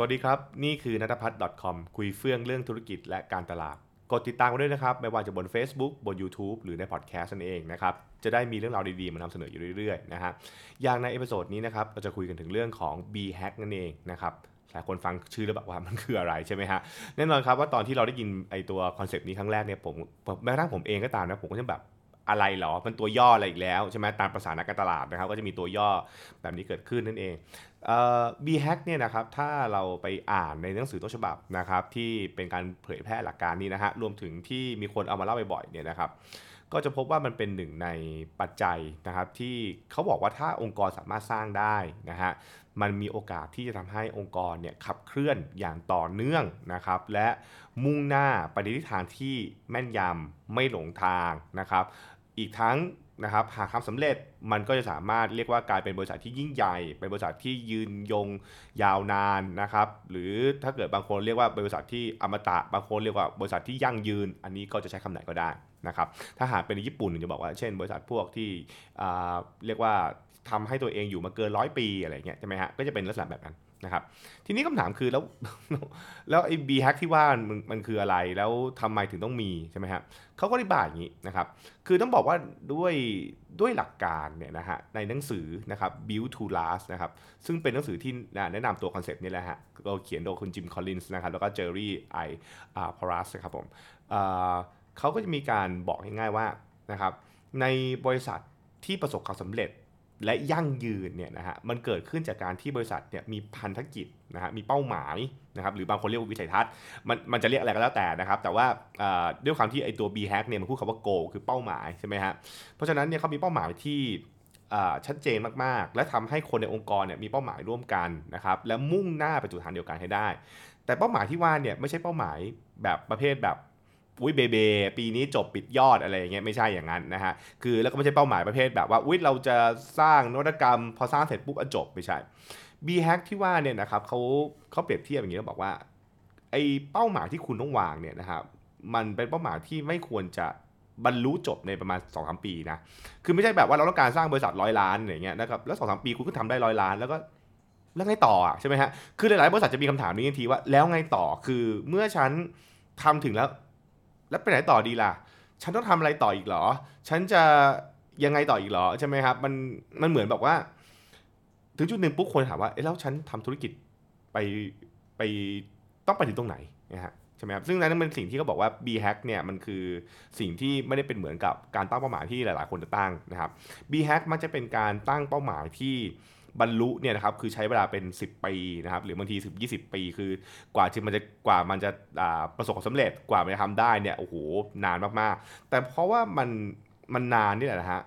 วัสดีครับ นี่คือนัทพัฒน์ .com คุยเฟื่องเรื่องธุรกิจและการตลาด กดติดตามกันด้วยนะครับ ไม่ว่าจะบน Facebook บน YouTube หรือในพอดแคสต์นั่นเองนะครับ จะได้มีเรื่องราวดีๆ มานำเสนออยู่เรื่อยๆนะฮะอย่างใน episode นี้นะครับเราจะคุยกันถึงเรื่องของ BHAG นั่นเองนะครับหลายคนฟังชื่อแล้วแบบว่ามันคืออะไรใช่ไหมฮะแน่นอนครับว่าตอนที่เราได้ยินไอตัวคอนเซปต์นี้ครั้งแรกเนี่ยผมแม้กระทั่งผมเองก็ตามนะผมก็จะแบบ อะไรหรอ มันตัวย่ออะไรอีกแล้วใช่ไหมตามภาษานักการตลาดนะครับ ก็จะมีตัวย่อแบบนี้เกิดขึ้นนั่นเองเอ่อ B hack เนี่ยนะครับ ถ้าเราไปอ่านในหนังสือต้นฉบับนะครับ ที่เป็นการเผยแพร่หลักการนี้นะฮะ รวมถึงที่มีคนเอามาเล่าบ่อยๆเนี่ยนะครับ ก็จะพบว่ามันเป็นหนึ่งในปัจจัยนะครับ ที่เขาบอกว่าถ้าองค์กรสามารถสร้างได้นะฮะ มันมีโอกาสที่จะทำให้องค์กรเนี่ยขับเคลื่อนอย่างต่อเนื่องนะครับ และมุ่งหน้าไปในทิศทางที่แม่นยำไม่หลงทางนะครับ อีกทั้งนะครับหากทำสำเร็จมันก็จะสามารถเรียกว่ากลายเป็นบริษัทที่ยิ่งใหญ่ เป็นบริษัทที่ยืนยงยาวนานนะครับ หรือถ้าเกิดบางคนเรียกว่าบริษัทที่อมตะ บางคนเรียกว่าบริษัทที่ยั่งยืน อันนี้ก็จะใช้คำไหนก็ได้นะครับ ถ้าหากเป็นในญี่ปุ่นจะบอกว่า เช่น บริษัทพวกที่เรียกว่า ทำให้ตัวเองอยู่มาเกินร้อยปีอะไรเงี้ยใช่ไหมฮะก็จะเป็นลักษณะแบบนั้นนะครับ ทีนี้คำถามคือแล้วแล้วไอ้ B hack ที่ว่ามันมันคืออะไรแล้วทำไมถึงต้องมีใช่ไหมฮะเขาก็อธิบายอย่างนี้นะครับ คือต้องบอกว่าด้วยด้วยหลักการเนี่ยนะฮะในหนังสือนะครับ Built to Last นะครับซึ่งเป็นหนังสือที่แนะนำตัวคอนเซปต์นี้แหละฮะก็เขียนโดยคุณจิมคอลลินส์นะครับแล้วก็เจอร์รี่ไอพอร์รัสนะครับผมเขาก็จะมีการบอกง่ายๆว่านะครับในบริษัทที่ประสบความสำเร็จ และยั่งยืนเนี่ยนะฮะมันเกิดขึ้นจากการที่บริษัทเนี่ยมีพันธกิจนะฮะมีเป้าหมายนะครับหรือบางคนเรียกว่าวิสัยทัศน์มันมันจะเรียกอะไรก็แล้วแต่นะครับ แต่ว่าอ่าด้วยความที่ไอตัว B hack เนี่ยมันพูดคำว่า goal คือเป้าหมายใช่ไหมฮะเพราะฉะนั้นเนี่ยเขามีเป้าหมายที่อ่าชัดเจนมากๆ และทำให้คนในองค์กรเนี่ยมีเป้าหมายร่วมกันนะครับและมุ่งหน้าไปจุดฐานเดียวกันให้ได้ แต่เป้าหมายที่ว่าเนี่ยไม่ใช่เป้าหมายแบบประเภทแบบ อุ้ยเบเบปีนี้จบปิดยอดอะไรอย่างเงี้ยไม่ใช่อย่างนั้นนะฮะคือแล้วก็ไม่ใช่เป้าหมายประเภทแบบว่าอุ้ยเราจะสร้างนวัตกรรม พอสร้างเสร็จปุ๊บอจบไม่ใช่ B hack ที่ว่าเนี่ยนะครับเขาเขาเปรียบเทียบอย่างนี้เขาบอกว่าไอ้เป้าหมายที่คุณต้องวางเนี่ยนะครับมันเป็นเป้าหมายที่ไม่ควรจะบรรลุจบในประมาณ2อสปีนะ คือไม่ใช่แบบว่าเราต้องการสร้างบริษัทร้อยล้านอย่างเงี้ยนะครับ แล้วสองสามปีคุณก็ทำได้ร้อยล้าน แล้วก็แล้วไงต่ออะใช่ไหมฮะ คือหลายๆบริษัทจะมีคำถามนี้ทันทีว่าแล้วไงต่อ คือเมื่อฉันทำถึงแล้ว แล้วไปไหนต่อดีล่ะ ฉันต้องทำอะไรต่ออีกเหรอ ฉันจะยังไงต่ออีกเหรอใช่ไหมครับ มันมันเหมือนแบบว่า ถึงจุดหนึ่งปุ๊บคนถามว่าเอ๊ะแล้วฉันทำธุรกิจไปไปต้องไปถึงตรงไหนนะฮะใช่ไหมครับซึ่งนั้นเป็นสิ่งที่เขาบอกว่า B hack เนี่ยมันคือสิ่งที่ไม่ได้เป็นเหมือนกับการตั้งเป้าหมายที่หลาย ๆ คนจะตั้งนะครับ B hack มักจะเป็นการตั้งเป้าหมายที่ บรรลุเนี่ยนะครับคือใช้เวลาเป็น 10 ปีนะครับหรือบางที10 20 ปี คือกว่าที่มันจะกว่ามันจะประสบความสำเร็จกว่ามันจะทำได้เนี่ยโอ้โหนานมากๆ แต่เพราะว่ามันมันนานนี่แหละนะฮะ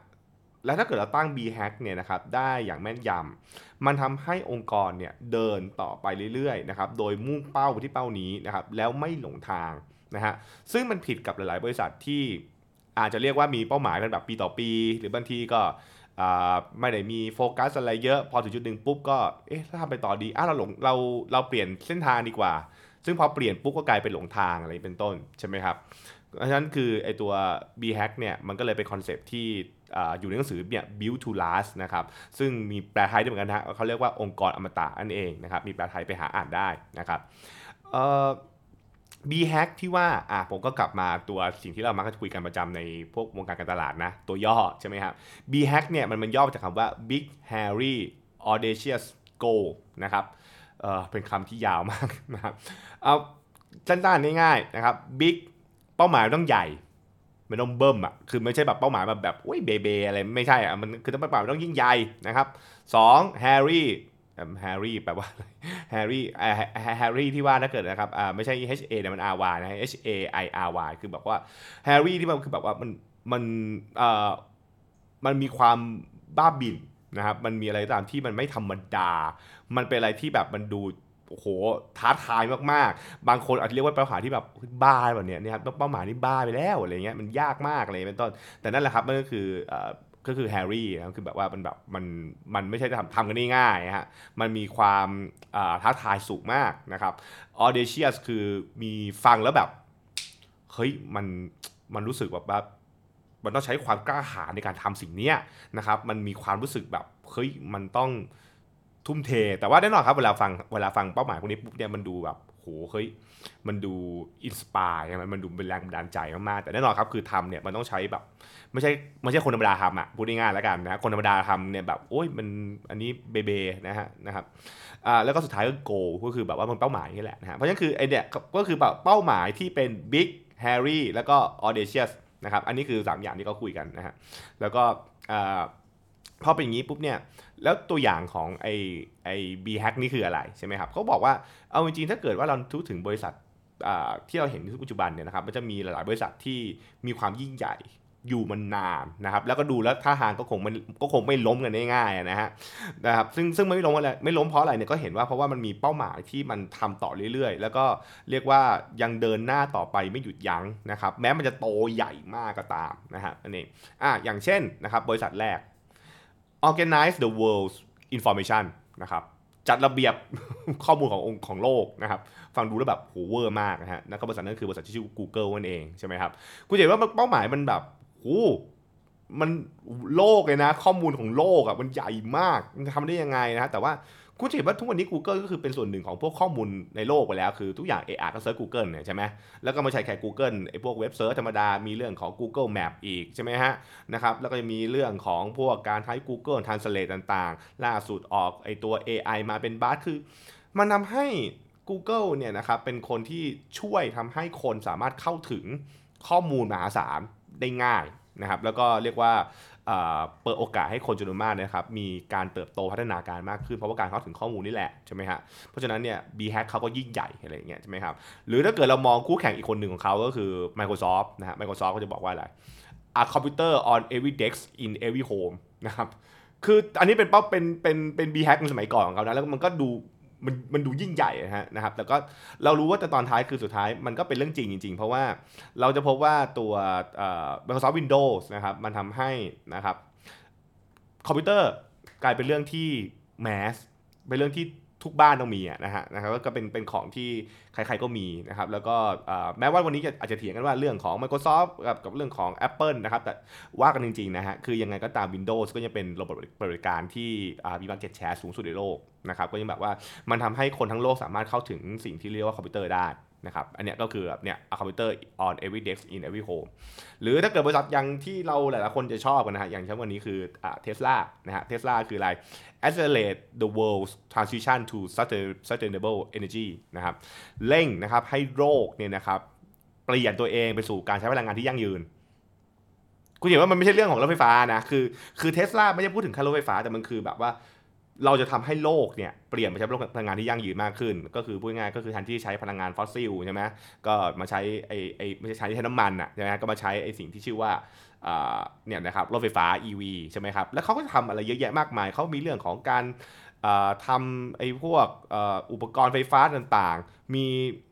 แล้วถ้าเกิดเราตั้ง B hack เนี่ยนะครับได้อย่างแม่นยำมันทำให้องค์กรเนี่ยเดินต่อไปเรื่อยๆนะครับโดยมุ่งเป้าไปที่เป้านี้นะครับแล้วไม่หลงทางนะฮะซึ่งมันผิดกับหลายๆ บริษัทที่อาจจะเรียกว่ามีเป้าหมายกันแบบปีต่อปี หรือบางทีก็ ไม่ได้มีโฟกัสอะไรเยอะ พอถึงจุดหนึ่งปุ๊บก็เอ๊ะถ้าทำไปต่อดีอะเราหลงเราเราเปลี่ยนเส้นทางดีกว่า ซึ่งพอเปลี่ยนปุ๊บก็กลายเป็นหลงทางอะไรเป็นต้นใช่ไหมครับเพราะฉะนั้นคือไอตัว B hack เนี่ยมันก็เลยเป็นคอนเซปต์ที่ออยู่ในหนังสือเนี่ย build to last นะครับซึ่งมีแปลไทยด้วยเหมือนกันนะเขาเรียกว่าองค์กรอมตะนั่นเองนะครับมีแปลไทยไปหาอ่านได้นะครับเอ่อ B hack ที่ว่าอะผมก็กลับมาตัวสิ่งที่เรามักจะคุยกันประจำในพวกวงการการตลาดนะ ตัวย่อใช่ไหมครับ BHAG เนี่ยมันมันย่อมาจากคำว่า Big Hairy Audacious Goal นะครับเออเป็นคำที่ยาวมากนะครับเอาสั้นๆง่ายๆนะครับ Big เป้าหมายต้องใหญ่มันต้องเบิ้มอะคือไม่ใช่แบบเป้าหมายแบบแบบอุ้ยเบเบอะไรไม่ใช่อะมันคือต้องเป้าหมายต้องยิ่งใหญ่นะครับสอง Harry แฮร์รี่แปลว่าแฮร์รี่แฮร์รี่ที่ว่าถ้าเกิดนะครับอ่าไม่ใช่ H A เนี่ยมัน R Y นะ H A I R Y คือแบบว่าHairy ที่มันคือแบบว่ามันมันเอ่อมันมีความบ้าบิ่นนะครับ มันมีอะไรตามที่มันไม่ธรรมดา มันเป็นอะไรที่แบบมันดูโอ้โหท้าทายมากๆ บางคนอาจจะเรียกว่าเป้าหมายที่แบบบ้าแบบเนี้ยนะครับเป้าหมายนี่บ้าไปแล้วอะไรเงี้ยมันยากมากอะไรเป็นต้น แต่นั่นแหละครับมันก็คืออ ก็คือ Hairy นะคือแบบว่ามันแบบมันมันไม่ใช่ทำทำกันง่ายๆฮะมันมีความท้าทายสูงมากนะครับ audacious คือมีฟังแล้วแบบเฮ้ยมันมันรู้สึกแบบว่ามันต้องใช้ความกล้าหาญในการทำสิ่งนี้นะครับ มันมีความรู้สึกแบบเฮ้ยมันต้องทุ่มเท แต่ว่าแน่นอนครับเวลาฟังเวลาฟังเป้าหมายพวกนี้ปุ๊บเนี่ยมันดูแบบ โหเฮ้ยมันดูอินสปายมันมันดูเป็นแรงบันดาลใจมากๆแต่แน่นอนครับคือทำเนี่ยมันต้องใช้แบบไม่ใช่ไม่ใช่คนธรรมดาทำอะพูดง่ายๆแล้วกันนะคนธรรมดาทำเนี่ยแบบโอ้ยมันอันนี้เบเบนะฮะนะครับอ่าแล้วก็สุดท้ายก็โกก็คือแบบว่ามันเป้าหมายนี่แหละนะฮะเพราะฉะนั้นคือไอเนี่ยก็คือแบบเป้าหมายที่เป็น big hairy แล้วก็ audacious นะครับอันนี้คือ 3 อย่างที่เขาคุยกันนะฮะแล้วก็อ่า พอเป็นอย่างนี้ปุ๊บเนี่ยแล้วตัวอย่างของไอไอ B hack นี่คืออะไรใช่ไหมครับเขาบอกว่าเอาจริงๆถ้าเกิดว่าเราทุถึงบริษัทที่เราเห็นในปัจจุบันเนี่ยนะครับมันจะมีหลายๆบริษัทที่มีความยิ่งใหญ่อยู่มันนานนะครับแล้วก็ดูแล้วท่าทางก็คงมันก็คงไม่ล้มกันง่ายๆนะฮะนะครับซึ่งซึ่งไม่ล้มอะไรไม่ล้มเพราะอะไรเนี่ยก็เห็นว่าเพราะว่ามันมีเป้าหมายที่มันทำต่อเรื่อยๆ แล้วก็เรียกว่ายังเดินหน้าต่อไปไม่หยุดยั้งนะครับแม้มันจะโตใหญ่มากก็ตามนะฮะอันนี้อะอย่างเช่นนะครับบริษัทแรก organize the world's information นะครับจัดระเบียบข้อมูลขององค์ของโลกนะครับฟังดูแล้วแบบโหเวอร์มากนะฮะนัก็บริษัทนั้นคือบริษัทที่ชื่อ Google นั่นเองใช่ไหมครับคุณเห็นว่าเป้าหมายมันแบบโหมันโลกเลยนะ ข้อมูลของโลกอะ่ะมันใหญ่มากมันทำได้ยังไงนะแต่ว่า คุณจะเห็นว่าทุกวันนี้ Google ก็คือเป็นส่วนหนึ่งของพวกข้อมูลในโลกไปแล้ว คือทุกอย่างเออก็ search Google เนี่ยใช่ไหมแล้วก็ไม่ใช่แค่ Google ไอ้พวก web search ธรรมดา มีเรื่องของ Google Map อีกใช่ไหมฮะนะครับแล้วก็จะมีเรื่องของพวกการใช้ Google Translate ต่างๆ ล่าสุดออกไอ้ตัว AI มาเป็น Bard คือ มันทำให้ Google เนี่ยนะครับเป็นคนที่ช่วยทำให้คนสามารถเข้าถึงข้อมูลมหาศาลได้ง่ายนะครับแล้วก็เรียกว่า เปิดโอกาสให้คนจำนวนมากนะครับมีการเติบโตพัฒนาการมากขึ้นเพราะว่าการเข้าถึงข้อมูลนี่แหละใช่ไหมฮะเพราะฉะนั้นเนี่ย b h a c k เขาก็ยิ่งใหญ่อะไรอย่างเงี้ยใช่ไหมครับหรือถ้าเกิดเรามองคู่แข่งอีกคนหนึ่งของเขาก็คือ Microsoft นะฮะ Microsoft ก็จะบอกว่าอะไร a computer on every desk in every home นะครับคืออันนี้เป็นเป้าเป็นเป็นเป็น b h a c k ในสมัยก่อนของเขานะแล้วมันก็ดู มันมันดูยิ่งใหญ่ฮะนะครับ แต่ก็เรารู้ว่าแต่ตอนท้ายคือสุดท้ายมันก็เป็นเรื่องจริงจริงๆ เพราะว่าเราจะพบว่าตัว Microsoft Windows นะครับมันทำให้นะครับคอมพิวเตอร์กลายเป็นเรื่องที่แมสเป็นเรื่องที่ ทุกบ้านต้องมีนะฮะนะครับก็เป็นเป็นของที่ใครๆก็มีนะครับแล้วก็แม้ว่าวันนี้จะอาจจะเถียงกันว่าเรื่องของ Microsoft กับกับเรื่องของ Apple นะครับแต่ว่ากันจริงๆนะฮะคือยังไงก็ตาม Windows ก็ยังเป็นระบบบริการที่มี market share สูงสุดในโลกนะครับก็ยังแบบว่ามันทำให้คนทั้งโลกสามารถเข้าถึงสิ่งที่เรียกว่าคอมพิวเตอร์ได้ นะครับ อันนี้ก็คือแบบเนี่ยคอมพิวเตอร์ on every desk in every home หรือถ้าเกิดบริษัทยังที่เราหลายๆคนจะชอบกันนะฮะ อย่างเช่นวันนี้คืออ่าเทสลานะฮะเทสลาคืออะไร accelerate the world's transition to sustainable energy นะครับ เร่งนะครับให้โลกเนี่ยนะครับเปลี่ยนตัวเองไปสู่การใช้พลังงานที่ยั่งยืน คุณเห็นว่ามันไม่ใช่เรื่องของรถไฟฟ้านะ คือคือเทสลาไม่ใช่พูดถึงแค่รถไฟฟ้าแต่มันคือแบบว่า เราจะทำให้โลกเนี่ยเปลี่ยนไปใช้พลังงานที่ยั่งยืนมากขึ้น ก็คือพูดง่ายก็คือแทนที่ใช้พลังงานฟอสซิลใช่ไหมก็มาใช้ไอไอไม่ใช่ใช้ใช้น้ำมันอะใช่ไหมก็มาใช้ไอสิ่งที่ชื่อว่าเนี่ยนะครับรถไฟฟ้า EV ใช่ไหมครับแล้วเขาก็จะทำอะไรเยอะแยะมากมายเขามีเรื่องของการทำไอ้พวกอุปกรณ์ไฟฟ้าต่างๆ มี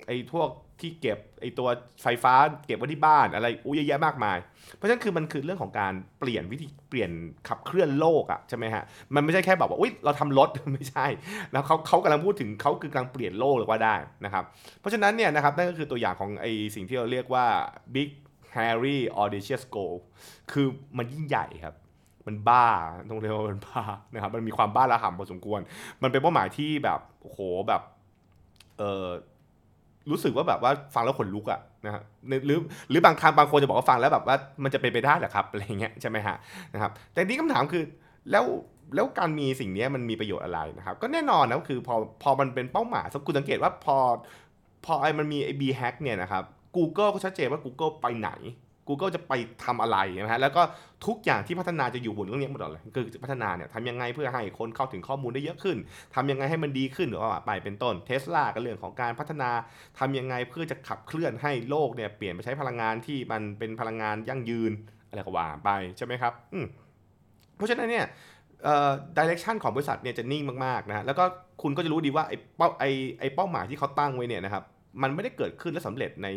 ไอ้พวก ที่เก็บไอตัวไฟฟ้าเก็บไว้ที่บ้านอะไรอู้เยอะแยะมากมาย เพราะฉะนั้นคือมันคือเรื่องของการเปลี่ยนวิธีเปลี่ยนขับเคลื่อนโลกอะใช่ไหมฮะมันไม่ใช่แค่แบบว่าอุ้ยเราทำรถไม่ใช่ แล้วเขาเขากำลังพูดถึงเขาคือกำลังเปลี่ยนโลกเลยว่าได้นะครับเพราะฉะนั้นเนี่ยนะครับนั่นก็คือตัวอย่างของไอสิ่งที่เราเรียกว่า big hairy audacious goal คือมันยิ่งใหญ่ครับมันบ้าต้องเรียกว่ามันบ้านะครับมันมีความบ้าระห่ำพอสมควร มันเป็นเป้าหมายที่แบบโหแบบเออ รู้สึกว่าแบบว่าฟังแล้วขนลุกอะนะฮะหรือหรือบางครั้งบางคนจะบอกว่าฟังแล้วแบบว่ามันจะเป็นไปได้หรอครับอะไรเงี้ยใช่ไหมฮะนะครับแต่ที่คำถามคือแล้วแล้วการมีสิ่งนี้มันมีประโยชน์อะไรนะครับ ก็แน่นอนนะคือพอพอมันเป็นเป้าหมายสักคุณสังเกตว่าพอพอไอ้มันมีไอ้บีแฮกเนี่ยนะครับ Google ก็ชัดเจนว่า Google ไปไหน Google จะไปทำอะไรนะฮะแล้วก็ทุกอย่างที่พัฒนาจะอยู่บนเรื่องนี้หมดเลยคือพัฒนาเนี่ยทำยังไงเพื่อให้คนเข้าถึงข้อมูลได้เยอะขึ้นทำยังไงให้มันดีขึ้นหรือว่าไปเป็นต้นเทสลาก็เรื่องของการพัฒนาทำยังไงเพื่อจะขับเคลื่อนให้โลกเนี่ยเปลี่ยนไปใช้พลังงานที่มันเป็นพลังงานยั่งยืนอะไรก็ว่าไปใช่ไหมครับเพราะฉะนั้นเนี่ยดิเรกชันของบริษัทเนี่ยจะนิ่งมากๆนะฮะแล้วก็คุณก็จะรู้ดีว่าไอ้เป้าไอ้ไอ้เป้าหมายที่เขาตั้งไว้เนี่ยนะครับมันไม่ได้เกิดขึ้นและสำเร็จใน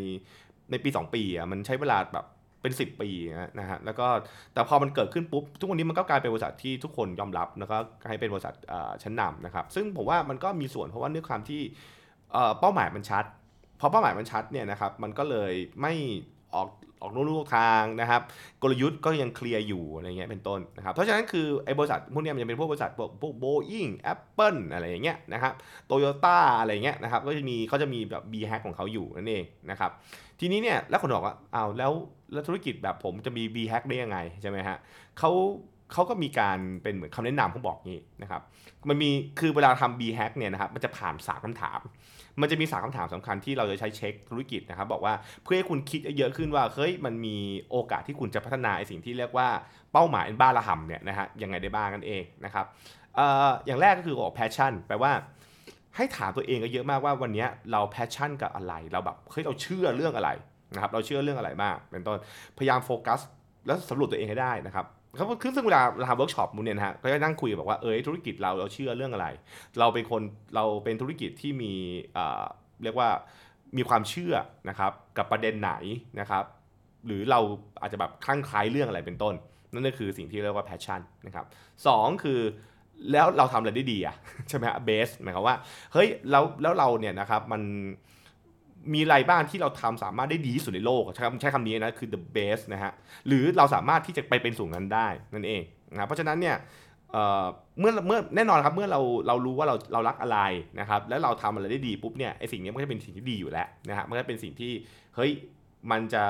ในปี 2 ปีอะมันใช้เวลาแบบ เป็น 10 ปีนะฮะแล้วก็แต่พอมันเกิดขึ้นปุ๊บทุกวันนี้มันก็กลายเป็นบริษัทที่ทุกคนยอมรับแล้วก็ให้เป็นบริษัทชั้นนำนะครับซึ่งผมว่ามันก็มีส่วนเพราะว่าเนื่อความที่เป้าหมายมันชัดพอเป้าหมายมันชัดเนี่ยนะครับมันก็เลยไม่ออกออกนู่นลูกทางนะครับกลยุทธ์ก็ยังเคลียร์อยู่อะไรเงี้ยเป็นต้นนะครับเพราะฉะนั้นคือไอ้บริษัทพวกนี้มันจะเป็นพวกบริษัทพวกพวกโบอิงแอปเปิลอะไรอย่างเงี้ยนะครับโตโยต้าอะไรเงี้ยนะครับก็จะมีเขาจะมีแบบ B hack ของเขาอยู่นั่นเองนะครับทีนี้เนี่ยแล้วคนบอกว่าอ้าวแล้ว แล้วธุรกิจแบบผมจะมี B hack ได้ยังไงใช่ไหมฮะเขาเขาก็มีการเป็นเหมือนคำแนะนำเขาบอกงี้นะครับ มันมีคือเวลาทำ B hack เนี่ยนะครับมันจะผ่านสามคำถาม มันจะมีสามคำถามสำคัญที่เราจะใช้เช็คธุรกิจนะครับ บอกว่าเพื่อให้คุณคิดเยอะขึ้นว่าเฮ้ยมันมีโอกาสที่คุณจะพัฒนาไอ้สิ่งที่เรียกว่าเป้าหมายเป็นบ้าระห่ำเนี่ยนะฮะยังไงได้บ้างกันเองนะครับออย่างแรกก็คือบอก passion แปลว่าให้ถามตัวเองก็เยอะมากว่าวันนี้เรา passion กับอะไร เราแบบเฮ้ยเราเชื่อเรื่องอะไร นะครับเราเชื่อเรื่องอะไรมากเป็นต้นพยายามโฟกัส แล้วสำรวจตัวเองให้ได้นะครับครับคือซึ่งเวลาเราทำเวิร์กช็อปมูเนี่ยนะฮะก็จะนั่งคุยบอกว่าเออธุรกิจเราเราเชื่อเรื่องอะไร เราเป็นคนเราเป็นธุรกิจที่มีเอ่อเรียกว่ามีความเชื่อนะครับกับประเด็นไหนนะครับหรือเราอาจจะแบบคลั่งไคล้เรื่องอะไรเป็นต้น นั่นก็คือสิ่งที่เรียกว่า passion นะครับสองคือแล้วเราทำอะไรได้ดีอะใช่ไหมฮะ base หมายความว่าเฮ้ยแล้วแล้วเราเนี่ยนะครับมัน มีอะไรบ้างที่เราทำสามารถได้ดีที่สุดในโลกใช้คำใช้คำนี้นะคือ the best นะฮะหรือเราสามารถที่จะไปเป็นสูงนั้นได้นั่นเองนะเพราะฉะนั้นเนี่ยเมื่อเมื่อแน่นอนครับเมื่อเราเรารู้ว่าเราเรารักอะไรนะครับแล้วเราทำอะไรได้ดีปุ๊บเนี่ยไอสิ่งนี้มันก็จะเป็นสิ่งที่ดีอยู่แล้วนะฮะมันก็เป็นสิ่งที่เฮ้ยมันจะ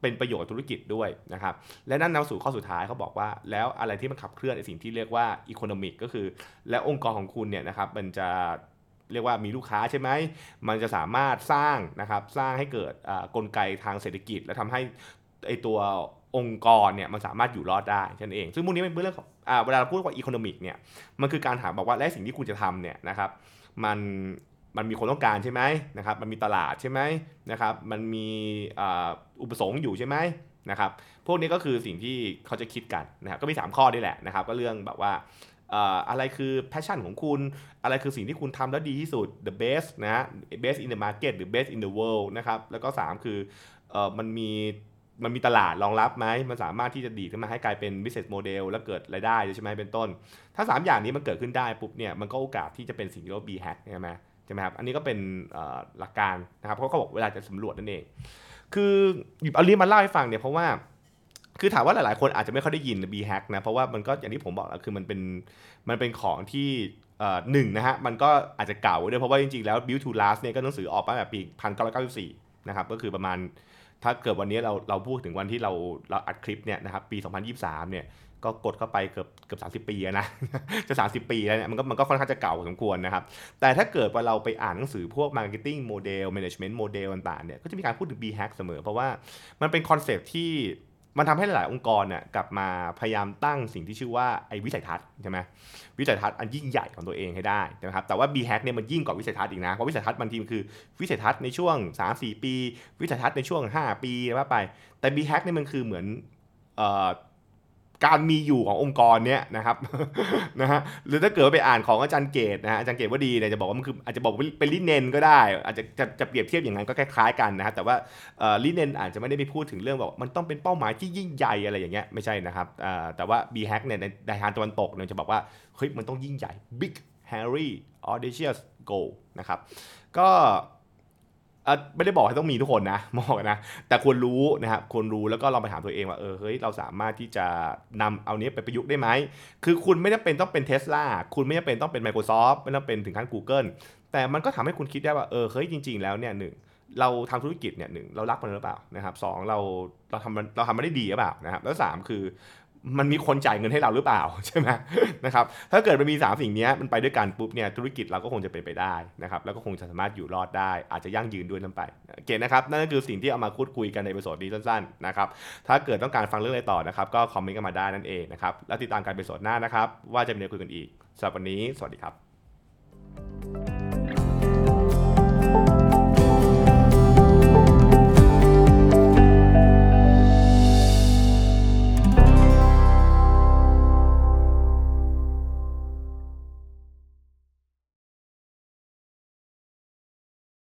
เป็นประโยชน์ธุรกิจด้วยนะครับและนั่นนำสู่ข้อสุดท้ายเขาบอกว่า แล้วอะไรที่มันขับเคลื่อนในสิ่งที่เรียกว่าอีโคโนมิกก็คือ และองค์กรของคุณเนี่ยนะครับมันจะ เรียกว่ามีลูกค้าใช่ไหม มันจะสามารถสร้างนะครับสร้างให้เกิดกลไกทางเศรษฐกิจ และทำให้ไอตัวองค์กรเนี่ยมันสามารถอยู่รอดได้นั่นเอง ซึ่งพวกนี้เป็นเรื่องของอ่าเวลาเราพูดว่าอีโคโนมิกเนี่ยมันคือการถามบอกว่าและสิ่งที่คุณจะทำเนี่ยนะครับมันมันมีคนต้องการใช่ไหมนะครับมันมีตลาดใช่ไหมนะครับมันมีอุปสงค์อยู่ใช่ไหมนะครับพวกนี้ก็คือสิ่งที่เขาจะคิดกันนะครับก็มี 3 ข้อนี่แหละนะครับก็เรื่องแบบว่า อะไรคือ passion ของคุณ อะไรคือสิ่งที่คุณทำแล้วดีที่สุด the best นะ best in the market หรือ best in the world นะครับ แล้วก็ 3 คืออมันมีมันมีตลาดรองรับไหม มันสามารถที่จะดีขึ้นมาให้กลายเป็น business model แล้วเกิดรายได้ใช่ไหมเป็นต้น ถ้า 3 อย่างนี้มันเกิดขึ้นได้ปุ๊บเนี่ย มันก็โอกาสที่จะเป็นสิ่งที่เรียกว่า B hack ใช่ไหมใช่ไหมครับ อันนี้ก็เป็นหลักการนะครับ เพราะเขาบอกเวลาจะสำรวจนั่นเอง คือหยิบเอาเรื่องมาเล่าให้ฟังเนี่ยเพราะว่า คือถามว่าหลายๆ คนอาจจะไม่ค่อยได้ยิน B hack นะ เพราะว่ามันก็อย่างที่ผมบอกแล้วคือมันเป็นมันเป็นของที่หนึ่งนะฮะ มันก็อาจจะเก่าด้วยเพราะว่าจริงๆ แล้ว Build to Last เนี่ยก็หนังสือออกมาแบบปี 1994 นะครับ ก็คือประมาณถ้าเกิดวันนี้เราเราพูดถึงวันที่เราเราอัดคลิปเนี่ยนะครับปี 2023 เนี่ยก็กดเข้าไปเกือบเกือบ30 ปีนะจะ 30 ปีแล้วเนี่ยมันก็มันก็ค่อนข้างจะเก่าพอสมควรนะครับ แต่ถ้าเกิดว่าเราไปอ่านหนังสือพวก Marketing Model Management Model ต่างๆเนี่ยก็จะมีการพูดถึง B hack เสมอ เพราะว่ามันเป็นคอนเซปที่ มันทำให้หลายๆองค์กรเนี่ยกลับมาพยายามตั้งสิ่งที่ชื่อว่าไอ้วิสัยทัศน์ใช่ไหมวิสัยทัศน์อันยิ่งใหญ่ของตัวเองให้ได้นะครับแต่ว่า B hack เนี่ยมันยิ่งกว่าวิสัยทัศน์อีกนะเพราะวิสัยทัศน์บางทีมันคือวิสัยทัศน์ในช่วง 3-4 ปี วิสัยทัศน์ในช่วง 5 ปีว่าไปแต่ B hack เนี่ยมันคือเหมือนเอ่อ การมีอยู่ขององค์กรเนี้ยนะครับนะฮะหรือถ้าเกิดไปอ่านของอาจารย์เกตนะฮะอาจารย์เกตว่าดีเนี่ยจะบอกว่ามันคืออาจจะบอกว่าเป็นลิเนนก็ได้ อาจจะจะจะเปรียบเทียบอย่างนั้นก็คล้ายๆกันนะฮะแต่ว่าลิเนนอาจจะไม่ได้ไปพูดถึงเรื่องแบบมันต้องเป็นเป้าหมายที่ยิ่งใหญ่อะไรอย่างเงี้ยไม่ใช่นะครับแต่ว่า B hack เนี่ยในในทางตะวันตกเนี่ยจะบอกว่าเฮ้ยมันต้องยิ่งใหญ่ big hairy audacious goal นะครับก็ ไม่ได้บอกให้ต้องมีทุกคนนะบอกนะ แต่ควรรู้นะครับควรรู้แล้วก็ลองไปถามตัวเองว่าเออเฮ้ยเราสามารถที่จะนำเอานี้ไปประยุกต์ได้ไหม คือคุณไม่จำเป็นต้องเป็นเท s l a คุณไม่จำเป็นต้องเป็น Microsoft ไม่ต้องเป็นถึงขั้น Google แต่มันก็ทำให้คุณคิดได้ว่าเออเฮ้ยจริง ๆ แล้วเนี่ยหนึ่งเราทำธุรกิจเนี่ยหนึ่งเรารักมันหรือเปล่านะครับสองเราเราทำมันเราทำมันได้ดีหรือเปล่านะครับแล้วสามคือ มันมีคนจ่ายเงินให้เราหรือเปล่าใช่ไหมนะครับถ้าเกิดมันมี 3 สิ่งนี้มันไปด้วยกันปุ๊บเนี่ยธุรกิจเราก็คงจะเป็นไปได้นะครับแล้วก็คงจะสามารถอยู่รอดได้ อาจจะยั่งยืนด้วยซ้ำไปโอเคนะครับนั่นก็คือสิ่งที่เอามาพูดคุยกันใน episode นี้สั้นๆนะครับถ้าเกิดต้องการฟังเรื่องอะไรต่อนะครับก็คอมเมนต์กันมาได้นั่นเองนะครับแล้วติดตามการ episode หน้านะครับว่าจะมีอะไรคุยกันอีกสำหรับวันนี้ สวัสดีครับ